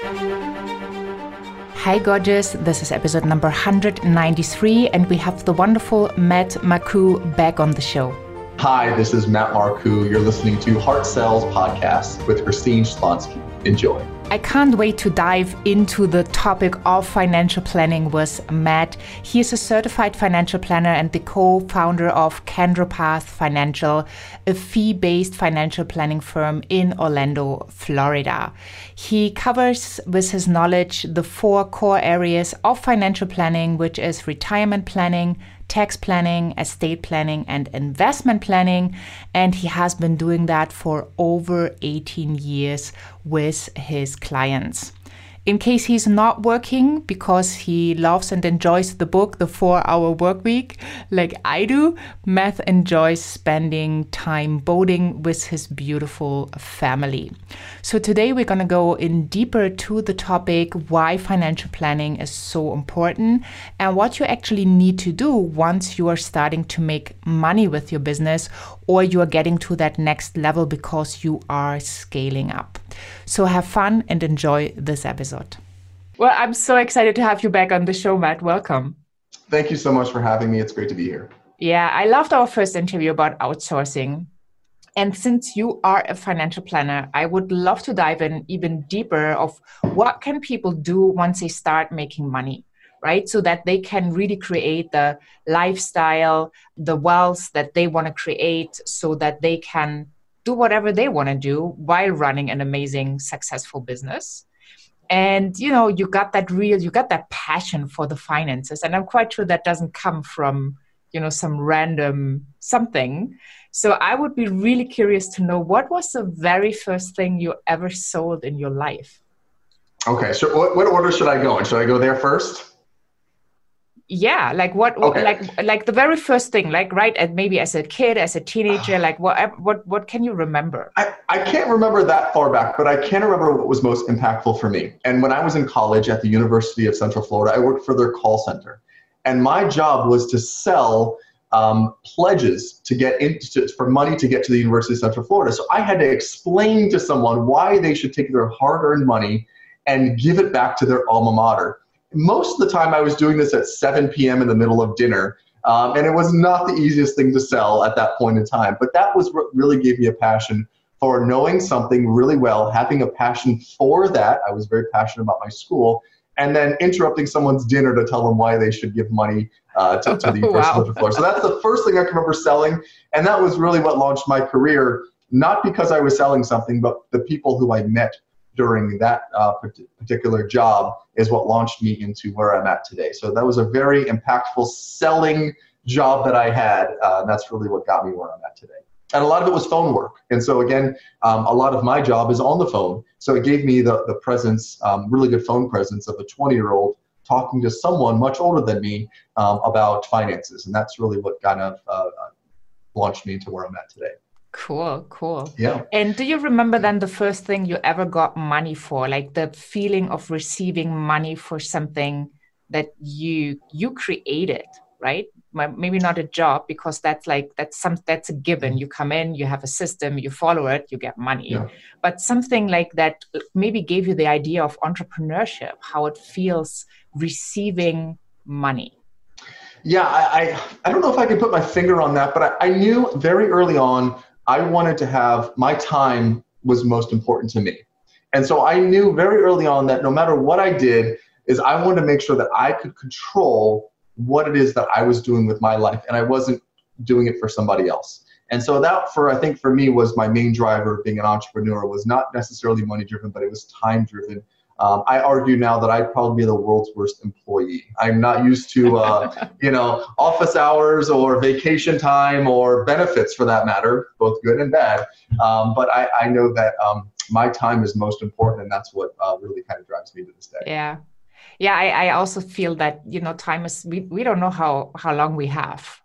Hi, gorgeous. This is episode number 193, and we have the wonderful Matt Marcoux back on the show. Hi, this is Matt Marcoux. You're listening to Heart Sells Podcast with Christine Schlonski. Enjoy. I can't wait to dive into the topic of financial planning with Matt. He is a certified financial planner and the co founder of CandorPath Financial, a fee based financial planning firm in Orlando, Florida. He covers with his knowledge the four core areas of financial planning, which is retirement planning tax planning, estate planning, and investment planning. And he has been doing that for over 18 years with his clients in case he's not working because he loves and enjoys the book, The Four Hour Work Week, like I do, Matt enjoys spending time boating with his beautiful family. So today we're going to go in deeper to the topic why financial planning is so important and what you actually need to do once you are starting to make money with your business or you are getting to that next level because you are scaling up. So have fun and enjoy this episode. Well, I'm so excited to have you back on the show, Matt. Welcome. Thank you so much for having me. It's great to be here. Yeah, I loved our first interview about outsourcing. And since you are a financial planner, I would love to dive in even deeper of what can people do once they start making money, right? So that they can really create the lifestyle, the wealth that they want to create so that they can do whatever they want to do while running an amazing successful business. And you know you got that real you got that passion for the finances. And i'm quite sure that doesn't come from you know some random something. So i would be really curious to know what was the very first thing you ever sold in your life? Okay so what, what order should i go in? Should i go there first yeah like what okay. like like the very first thing like right at maybe as a kid as a teenager like what what what can you remember? I, I can't remember that far back but i can remember what was most impactful for me. And when i was in college at the university of central florida i worked for their call center. And my job was to sell um, pledges to get into for money to get to the university of central florida. So i had to explain to someone why they should take their hard-earned money and give it back to their alma mater most of the time I was doing this at 7 p.m. in the middle of dinner. Um, and it was not the easiest thing to sell at that point in time. But that was what really gave me a passion for knowing something really well, having a passion for that. I was very passionate about my school. And then interrupting someone's dinner to tell them why they should give money uh, to, to, the University wow. Florida. So that's the first thing I can remember selling. And that was really what launched my career, not because I was selling something, but the people who I met during that uh, particular job is what launched me into where I'm at today. So that was a very impactful selling job that I had. Uh, that's really what got me where I'm at today. And a lot of it was phone work. And so again, um, a lot of my job is on the phone. So it gave me the, the presence, um, really good phone presence of a 20 year old talking to someone much older than me um, about finances. And that's really what kind of uh, launched me to where I'm at today. Cool, cool. Yeah. And do you remember then the first thing you ever got money for? Like the feeling of receiving money for something that you you created, right? Maybe not a job because that's like that's some that's a given. Mm-hmm. You come in, you have a system, you follow it, you get money. Yeah. But something like that uh, maybe gave you the idea of entrepreneurship, how it feels receiving money. Yeah, I, I, I don't know if I can put my finger on that, but I, I knew very early on I wanted to have my time was most important to me. And so I knew very early on that no matter what I did, is I wanted to make sure that I could control what it is that I was doing with my life and I wasn't doing it for somebody else. And so that for I think for me was my main driver of being an entrepreneur was not necessarily money driven, but it was time driven um, I argue now that I'd probably be the world's worst employee. I'm not used to, uh, you know, office hours or vacation time or benefits for that matter, both good and bad. Um, but I, I, know that um, my time is most important, and that's what uh, really kind of drives me to this day. Yeah, yeah. I, I also feel that you know, time is we we don't know how how long we have,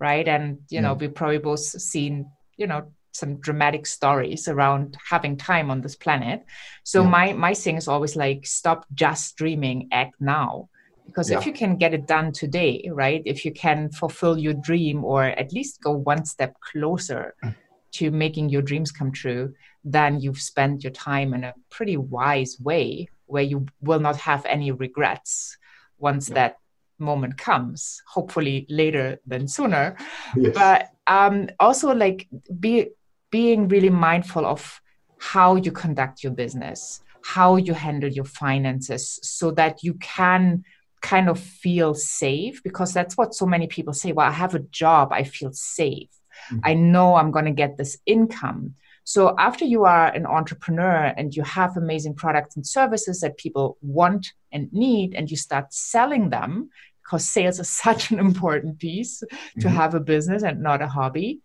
right? And you know, mm. we probably both seen you know some dramatic stories around having time on this planet. So yeah. my my thing is always like stop just dreaming, act now. Because yeah. if you can get it done today, right? If you can fulfill your dream or at least go one step closer mm. to making your dreams come true, then you've spent your time in a pretty wise way where you will not have any regrets once that moment comes hopefully later than sooner yes. but um, also like be being really mindful of how you conduct your business how you handle your finances so that you can kind of feel safe because that's what so many people say well i have a job i feel safe mm-hmm. i know i'm going to get this income so after you are an entrepreneur and you have amazing products and services that people want and need and you start selling them because sales is such an important piece mm-hmm. to have a business and not a hobby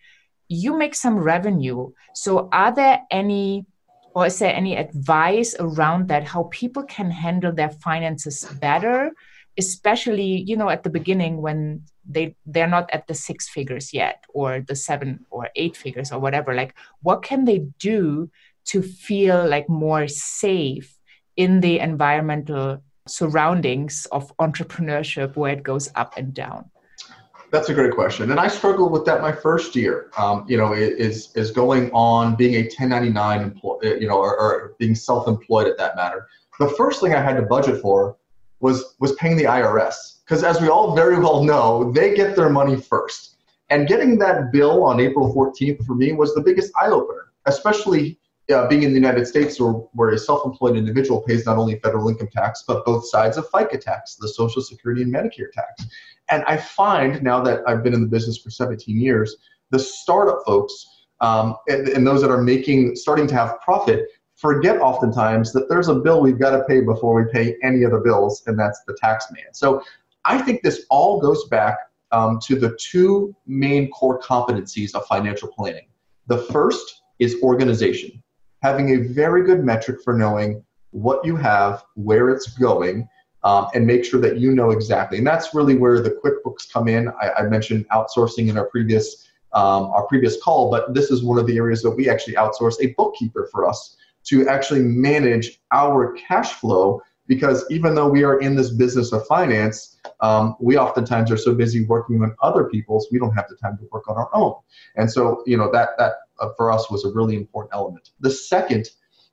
you make some revenue. So are there any or is there any advice around that how people can handle their finances better especially you know at the beginning when they they're not at the six figures yet or the seven or eight figures or whatever? Like what can they do to feel like more safe in the environmental surroundings of entrepreneurship where it goes up and down that's a great question, and I struggled with that my first year. Um, you know, is is going on being a 1099 employee, you know, or, or being self-employed at that matter. The first thing I had to budget for was was paying the IRS because, as we all very well know, they get their money first. And getting that bill on April 14th for me was the biggest eye opener, especially uh, being in the United States, where, where a self-employed individual pays not only federal income tax but both sides of FICA tax, the Social Security and Medicare tax. And I find now that I've been in the business for 17 years, the startup folks um, and, and those that are making, starting to have profit, forget oftentimes that there's a bill we've got to pay before we pay any other bills, and that's the tax man. So I think this all goes back um, to the two main core competencies of financial planning. The first is organization, having a very good metric for knowing what you have, where it's going, um, and make sure that you know exactly. And that's really where the QuickBooks come in. I, I mentioned outsourcing in our previous um, our previous call, but this is one of the areas that we actually outsource a bookkeeper for us to actually manage our cash flow. Because even though we are in this business of finance, um, we oftentimes are so busy working on other people's, we don't have the time to work on our own. And so, you know, that that for us was a really important element. The second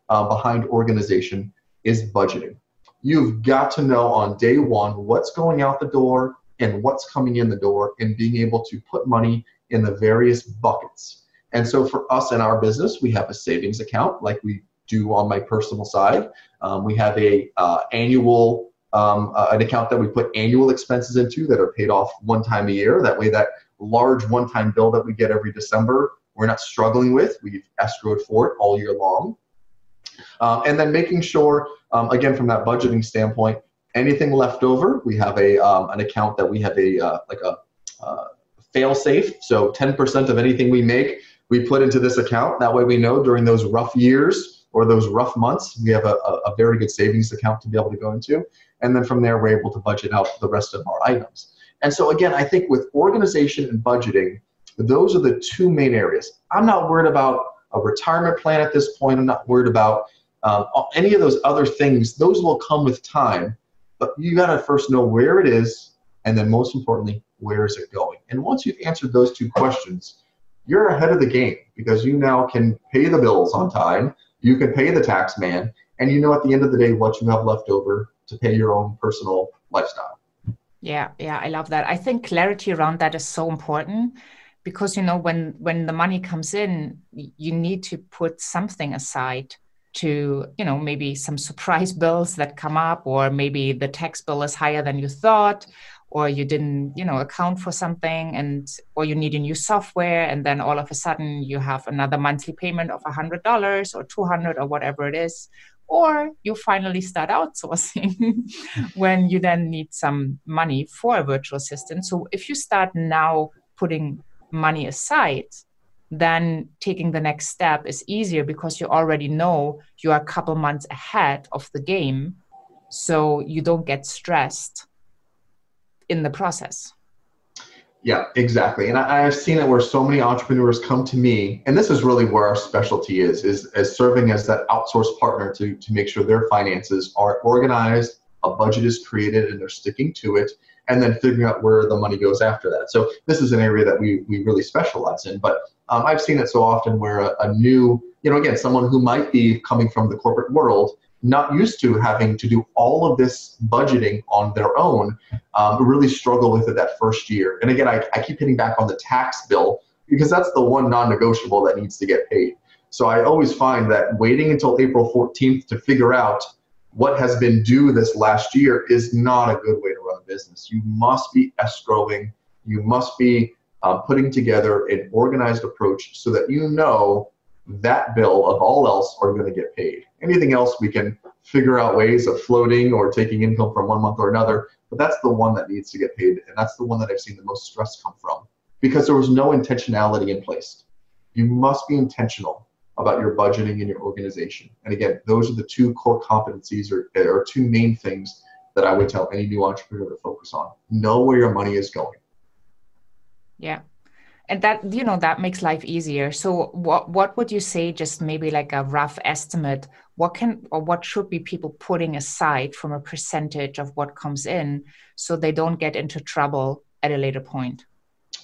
uh, behind organization is budgeting. You've got to know on day one what's going out the door and what's coming in the door and being able to put money in the various buckets. And so for us in our business, we have a savings account like we do on my personal side. Um, we have a uh, annual um, uh, an account that we put annual expenses into that are paid off one time a year. That way, that large one-time bill that we get every December, we're not struggling with. We've escrowed for it all year long. Um, and then making sure, um, again, from that budgeting standpoint, anything left over, we have a um, an account that we have a uh, like a uh, fail safe. So 10% of anything we make, we put into this account. That way, we know during those rough years or those rough months, we have a, a very good savings account to be able to go into. And then from there, we're able to budget out the rest of our items. And so again, I think with organization and budgeting, those are the two main areas. I'm not worried about a retirement plan at this point. I'm not worried about um, any of those other things. Those will come with time, but you got to first know where it is, and then most importantly, where is it going? And once you've answered those two questions, you're ahead of the game because you now can pay the bills on time, you can pay the tax man, and you know at the end of the day what you have left over to pay your own personal lifestyle. Yeah, yeah, I love that. I think clarity around that is so important because you know when when the money comes in, you need to put something aside to you know maybe some surprise bills that come up or maybe the tax bill is higher than you thought or you didn't you know account for something and or you need a new software and then all of a sudden you have another monthly payment of a hundred dollars or two hundred or whatever it is or you finally start outsourcing when you then need some money for a virtual assistant. So if you start now putting money aside then taking the next step is easier because you already know you are a couple months ahead of the game so you don't get stressed in the process. Yeah, exactly. And I, have seen it where so many entrepreneurs come to me, and this is really where our specialty is, is as serving as that outsourced partner to, to make sure their finances are organized, a budget is created, and they're sticking to it, and then figuring out where the money goes after that. So this is an area that we, we really specialize in. But um, I've seen it so often where a, a new, you know, again, someone who might be coming from the corporate world not used to having to do all of this budgeting on their own um, really struggle with it that first year. And again, I, I keep hitting back on the tax bill because that's the one non negotiable that needs to get paid. So I always find that waiting until April 14th to figure out what has been due this last year is not a good way business. You must be escrowing, you must be uh, putting together an organized approach so that you know that bill of all else are going to get paid. Anything else we can figure out ways of floating or taking income from one month or another, but that's the one that needs to get paid, and that's the one that I've seen the most stress come from because there was no intentionality in place. You must be intentional about your budgeting and your organization. And again, those are the two core competencies or, or two main things that I would tell any new entrepreneur to focus on. Know where your money is going. Yeah. And that you know that makes life easier. So what what would you say just maybe like a rough estimate what can or what should be people putting aside from a percentage of what comes in so they don't get into trouble at a later point?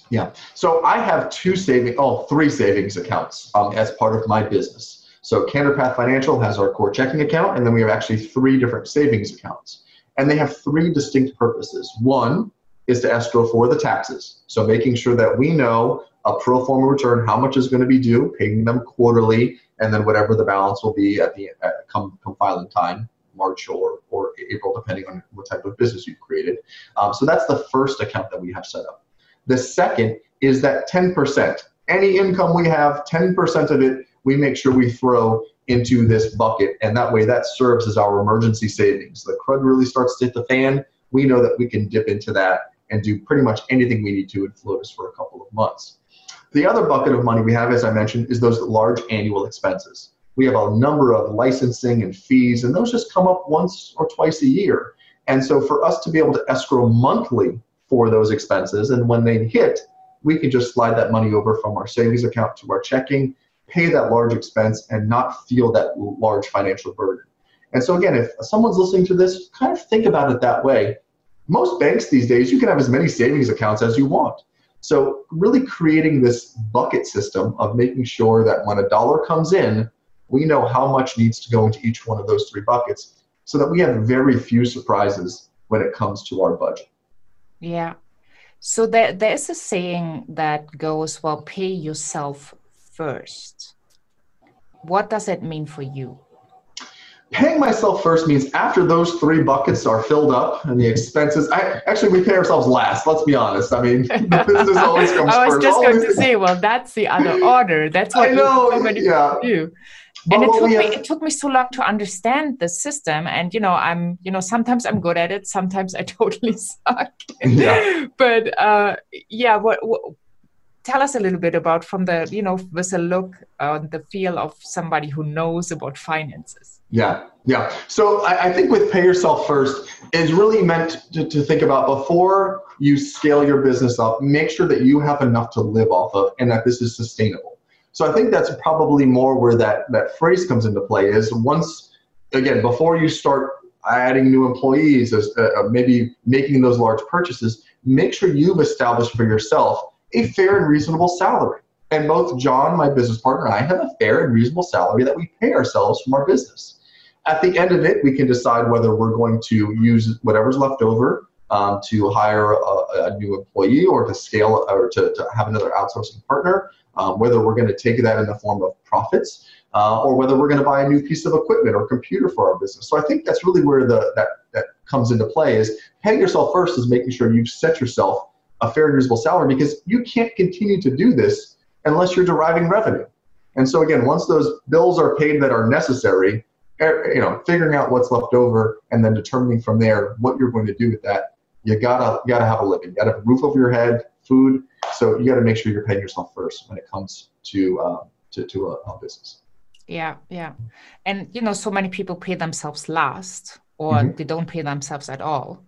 Yeah. So I have two saving, oh, three savings accounts um, as part of my business. So CandorPath Financial has our core checking account, and then we have actually three different savings accounts. And they have three distinct purposes. One is to escrow for the taxes. So making sure that we know a pro forma return, how much is going to be due, paying them quarterly, and then whatever the balance will be at the come, come filing time, March or, or April, depending on what type of business you've created. Um, so that's the first account that we have set up. The second is that 10%. Any income we have, 10% of it, we make sure we throw into this bucket. And that way, that serves as our emergency savings. The crud really starts to hit the fan. We know that we can dip into that and do pretty much anything we need to and float us for a couple of months. The other bucket of money we have, as I mentioned, is those large annual expenses. We have a number of licensing and fees, and those just come up once or twice a year. And so, for us to be able to escrow monthly for those expenses. And when they hit, we can just slide that money over from our savings account to our checking, pay that large expense, and not feel that large financial burden. And so, again, if someone's listening to this, kind of think about it that way. Most banks these days, you can have as many savings accounts as you want. So, really creating this bucket system of making sure that when a dollar comes in, we know how much needs to go into each one of those three buckets so that we have very few surprises when it comes to our budget. Yeah. So there, there's a saying that goes, well, pay yourself first. What does it mean for you? Paying myself first means after those three buckets are filled up and the expenses, I, actually, we pay ourselves last. Let's be honest. I mean, business always comes I was first. just going to say, well, that's the other order. That's what I know, so many yeah. do and it took me it took me so long to understand the system and you know i'm you know sometimes i'm good at it sometimes i totally suck yeah. but uh yeah what, what tell us a little bit about from the you know with a look on the feel of somebody who knows about finances. Yeah yeah. So i, I think with pay yourself first is really meant to, to think about before you scale your business up make sure that you have enough to live off of and that this is sustainable. So I think that's probably more where that, that phrase comes into play is once, again, before you start adding new employees, as, uh, uh, maybe making those large purchases, make sure you've established for yourself a fair and reasonable salary. And both John, my business partner, and I have a fair and reasonable salary that we pay ourselves from our business. At the end of it, we can decide whether we're going to use whatever's left over um, to hire a, a, new employee or to scale or to, to have another outsourcing partner um, whether we're going to take that in the form of profits uh, or whether we're going to buy a new piece of equipment or computer for our business. So I think that's really where the that that comes into play is paying yourself first is making sure you've set yourself a fair and reasonable salary because you can't continue to do this unless you're deriving revenue. And so again, once those bills are paid that are necessary, er, you know, figuring out what's left over and then determining from there what you're going to do with that, you gotta you gotta have a living. You gotta have a roof over your head, food, so you got to make sure you're paying yourself first when it comes to uh, to, to a, a, business. Yeah, yeah, and you know, so many people pay themselves last, or mm-hmm. they don't pay themselves at all,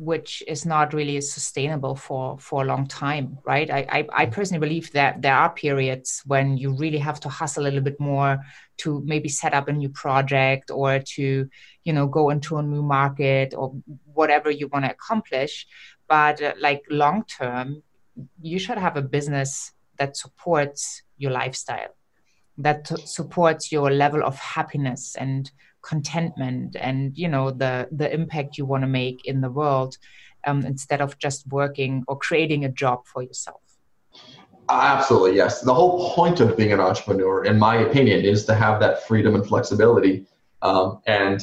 which is not really sustainable for for a long time, right? I, I I personally believe that there are periods when you really have to hustle a little bit more to maybe set up a new project or to you know go into a new market or whatever you want to accomplish. But uh, like long term you should have a business that supports your lifestyle that supports your level of happiness and contentment and you know the the impact you want to make in the world um, instead of just working or creating a job for yourself? Absolutely yes. The whole point of being an entrepreneur in my opinion is to have that freedom and flexibility um, and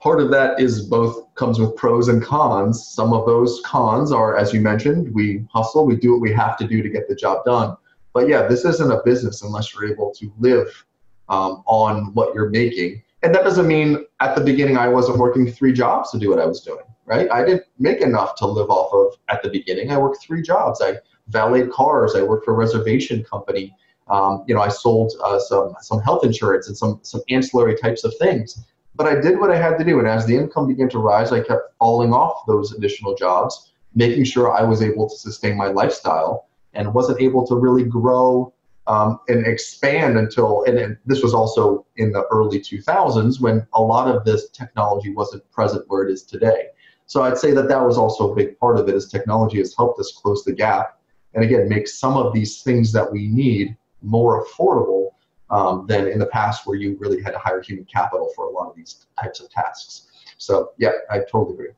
part of that is both comes with pros and cons. Some of those cons are as you mentioned we hustle we do what we have to do to get the job done but yeah this isn't a business unless you're able to live um, on what you're making and that doesn't mean at the beginning I wasn't working three jobs to do what I was doing, right? I didn't make enough to live off of at the beginning. I worked three jobs. I valeted cars. I worked for a reservation company. Um, you know, I sold uh, some some health insurance and some some ancillary types of things. But I did what I had to do, and as the income began to rise, I kept falling off those additional jobs, making sure I was able to sustain my lifestyle and wasn't able to really grow um, and expand until, and, and, this was also in the early 2000s when a lot of this technology wasn't present where it is today. So I'd say that that was also a big part of it, as technology has helped us close the gap, and again make some of these things that we need more affordable um, than in the past, where you really had to hire human capital for a lot of these types of tasks. So yeah, I totally agree.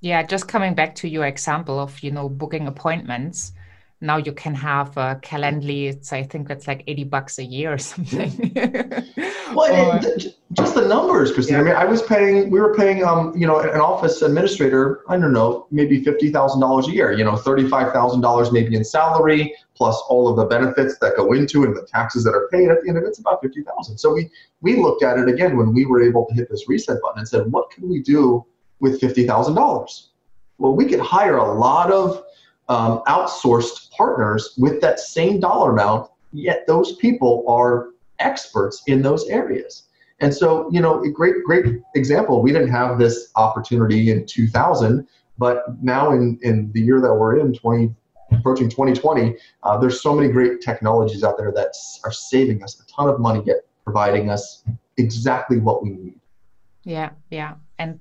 Yeah, just coming back to your example of you know booking appointments now you can have a calendly it's i think that's like 80 bucks a year or something. Well or, it, just the numbers christine yeah. i mean i was paying we were paying um you know an office administrator i don't know maybe $50000 a year you know $35000 maybe in salary plus all of the benefits that go into and the taxes that are paid at the end of it, it's about 50000 so we we looked at it again when we were able to hit this reset button and said what can we do with $50000 well we could hire a lot of um, outsourced partners with that same dollar amount, yet those people are experts in those areas. And so, you know, a great, great example. We didn't have this opportunity in 2000, but now in, in the year that we're in, 20, approaching 2020, uh, there's so many great technologies out there that are saving us a ton of money, yet providing us exactly what we need. Yeah, yeah. And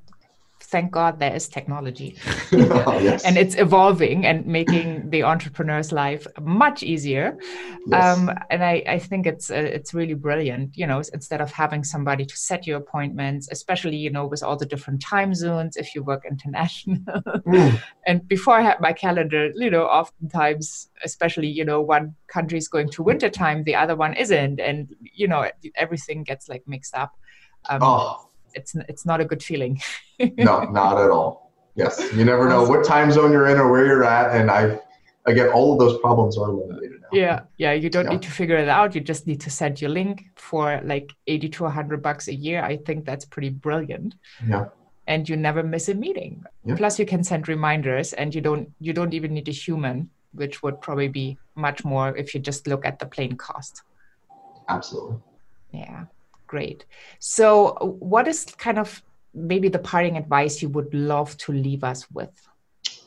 thank God there is technology. oh, yes. and it's evolving and making the entrepreneur's life much easier. Yes. Um, and I, I think it's uh, it's really brilliant, you know, instead of having somebody to set your appointments, especially, you know, with all the different time zones if you work international. Mm. and before I had my calendar, you know, oftentimes, especially, you know, one country is going to winter time, the other one isn't. And, you know, everything gets like mixed up. Um, oh it's it's not a good feeling. no, not at all. Yes, you never know what time zone you're in or where you're at, and I again all of those problems are eliminated now. Yeah, yeah, you don't yeah. need to figure it out. You just need to send your link for like eighty to hundred bucks a year. I think that's pretty brilliant. Yeah. And you never miss a meeting. Yeah. Plus, you can send reminders, and you don't you don't even need a human, which would probably be much more if you just look at the plain cost. Absolutely. Yeah great. So, what is kind of maybe the parting advice you would love to leave us with?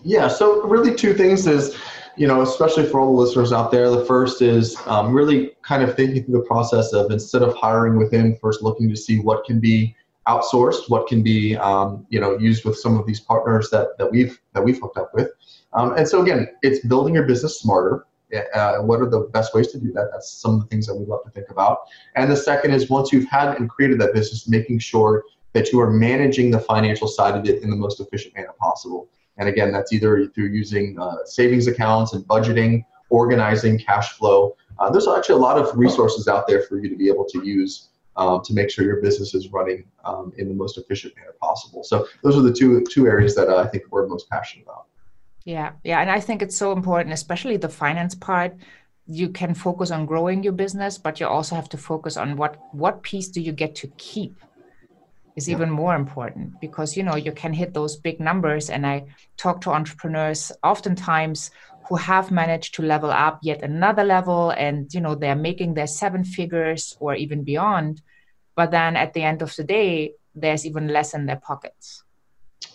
Yeah, so really two things is, you know, especially for all the listeners out there. The first is um, really kind of thinking through the process of instead of hiring within, first looking to see what can be outsourced, what can be, um, you know, used with some of these partners that that we've that we've hooked up with. Um, and so again, it's building your business smarter uh, what are the best ways to do that? That's some of the things that we love to think about. And the second is once you've had and created that business, making sure that you are managing the financial side of it in the most efficient manner possible. And again, that's either through using uh, savings accounts and budgeting, organizing cash flow. Uh, there's actually a lot of resources out there for you to be able to use um, to make sure your business is running um, in the most efficient manner possible. So those are the two two areas that uh, I think we're most passionate about. Yeah, yeah, and I think it's so important, especially the finance part. You can focus on growing your business, but you also have to focus on what what piece do you get to keep is even more important because you know you can hit those big numbers and i talk to entrepreneurs oftentimes who have managed to level up yet another level and you know they're making their seven figures or even beyond but then at the end of the day there's even less in their pockets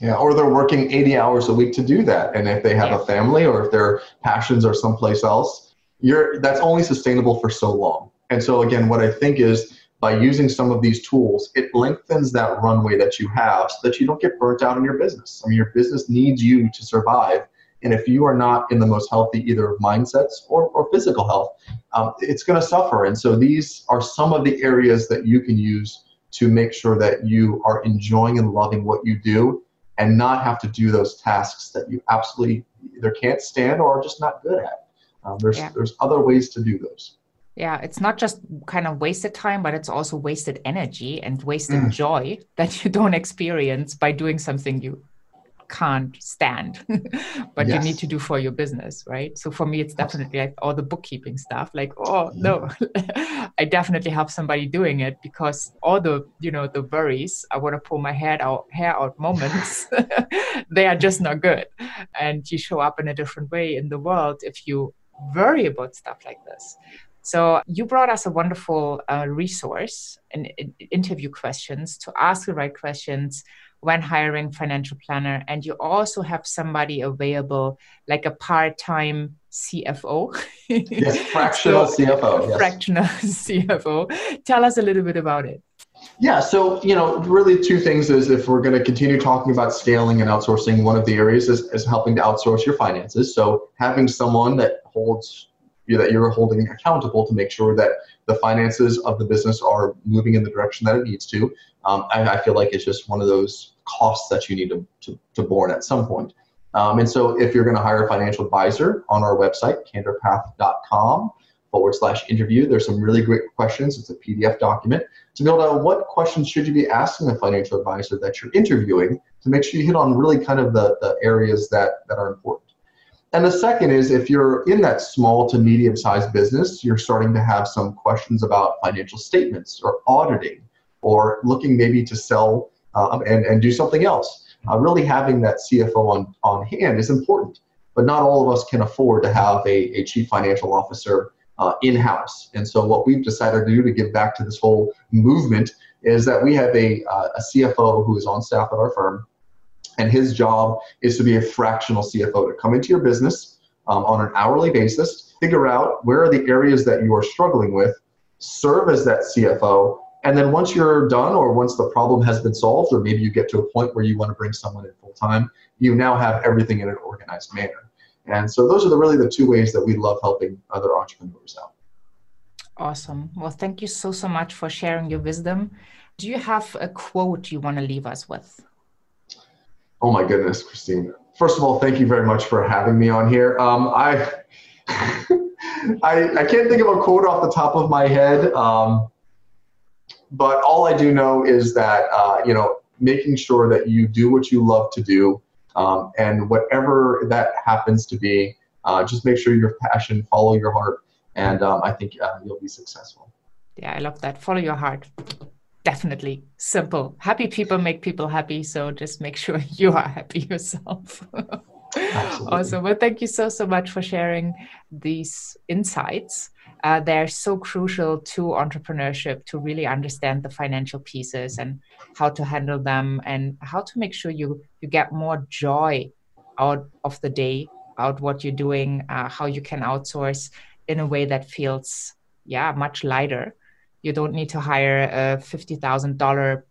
yeah, or they're working 80 hours a week to do that. And if they have yeah. a family or if their passions are someplace else, you're that's only sustainable for so long. And so again, what I think is by using some of these tools, it lengthens that runway that you have so that you don't get burnt out in your business. I mean, your business needs you to survive. And if you are not in the most healthy either of mindsets or, or physical health, um, it's going to suffer. And so these are some of the areas that you can use to make sure that you are enjoying and loving what you do and not have to do those tasks that you absolutely either can't stand or are just not good at. Um, there's yeah. there's other ways to do those. Yeah, it's not just kind of wasted time, but it's also wasted energy and wasted mm. joy that you don't experience by doing something you can't stand but yes. you need to do for your business right? So for me it's definitely like all the bookkeeping stuff like oh no i definitely have somebody doing it because all the you know the worries i want to pull my hair out hair out moments they are just not good. And you show up in a different way in the world if you worry about stuff like this. So you brought us a wonderful uh, resource and interview questions to ask the right questions when hiring financial planner and you also have somebody available like a part-time cfo yes fractional so, cfo yes. fractional cfo tell us a little bit about it. Yeah so you know really two things is if we're going to continue talking about scaling and outsourcing one of the areas is, is helping to outsource your finances. So having someone that holds you know, that you're holding accountable to make sure that the finances of the business are moving in the direction that it needs to um, I, I, feel like it's just one of those costs that you need to, to, to borne at some point. Um, and so if you're going to hire a financial advisor on our website, candorpath.com forward slash interview, there's some really great questions. It's a PDF document to build out what questions should you be asking the financial advisor that you're interviewing to make sure you hit on really kind of the, the areas that, that are important. And the second is if you're in that small to medium sized business, you're starting to have some questions about financial statements or auditing or looking maybe to sell um, and, and do something else. Uh, really having that CFO on, on hand is important, but not all of us can afford to have a, a chief financial officer uh, in house. And so, what we've decided to do to give back to this whole movement is that we have a, uh, a CFO who is on staff at our firm, and his job is to be a fractional CFO to come into your business um, on an hourly basis, figure out where are the areas that you are struggling with, serve as that CFO, and then once you're done, or once the problem has been solved, or maybe you get to a point where you want to bring someone in full time, you now have everything in an organized manner. And so those are the, really the two ways that we love helping other entrepreneurs out. Awesome. Well, thank you so, so much for sharing your wisdom. Do you have a quote you want to leave us with? Oh, my goodness, Christine. First of all, thank you very much for having me on here. Um, I, I, I can't think of a quote off the top of my head. Um, but all I do know is that uh, you know making sure that you do what you love to do, um, and whatever that happens to be, uh, just make sure your passion, follow your heart, and um, I think uh, you'll be successful. Yeah, I love that. Follow your heart. Definitely simple. Happy people make people happy. So just make sure you are happy yourself. awesome. Well, thank you so, so much for sharing these insights uh, they're so crucial to entrepreneurship to really understand the financial pieces and how to handle them and how to make sure you you get more joy out of the day out what you're doing uh, how you can outsource in a way that feels yeah much lighter you don't need to hire a $50000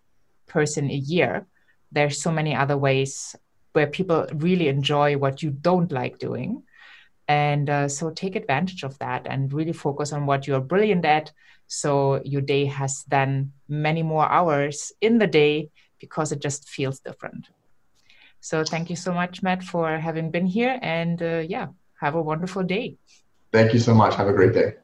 person a year there's so many other ways where people really enjoy what you don't like doing and uh, so take advantage of that and really focus on what you're brilliant at. So your day has then many more hours in the day because it just feels different. So thank you so much, Matt, for having been here. And uh, yeah, have a wonderful day. Thank you so much. Have a great day.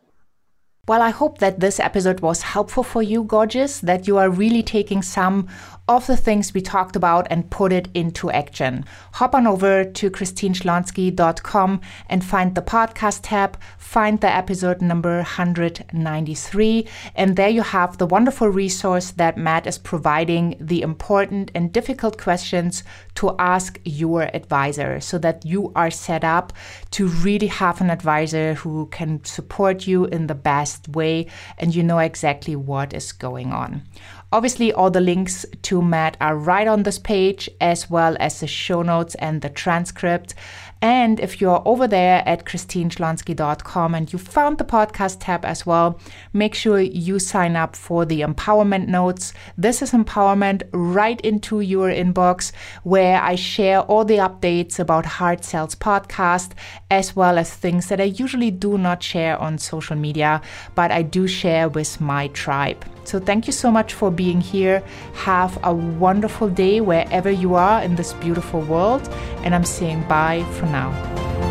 Well, I hope that this episode was helpful for you, gorgeous, that you are really taking some of the things we talked about and put it into action. Hop on over to christineschlonski.com and find the podcast tab, find the episode number 193, and there you have the wonderful resource that Matt is providing the important and difficult questions to ask your advisor so that you are set up to really have an advisor who can support you in the best way and you know exactly what is going on. Obviously, all the links to Matt are right on this page, as well as the show notes and the transcript. And if you're over there at christineschlonski.com and you found the podcast tab as well, make sure you sign up for the empowerment notes. This is empowerment right into your inbox where I share all the updates about Heart Sells Podcast, as well as things that I usually do not share on social media, but I do share with my tribe. So thank you so much for being here. Have a wonderful day wherever you are in this beautiful world. And I'm saying bye for now.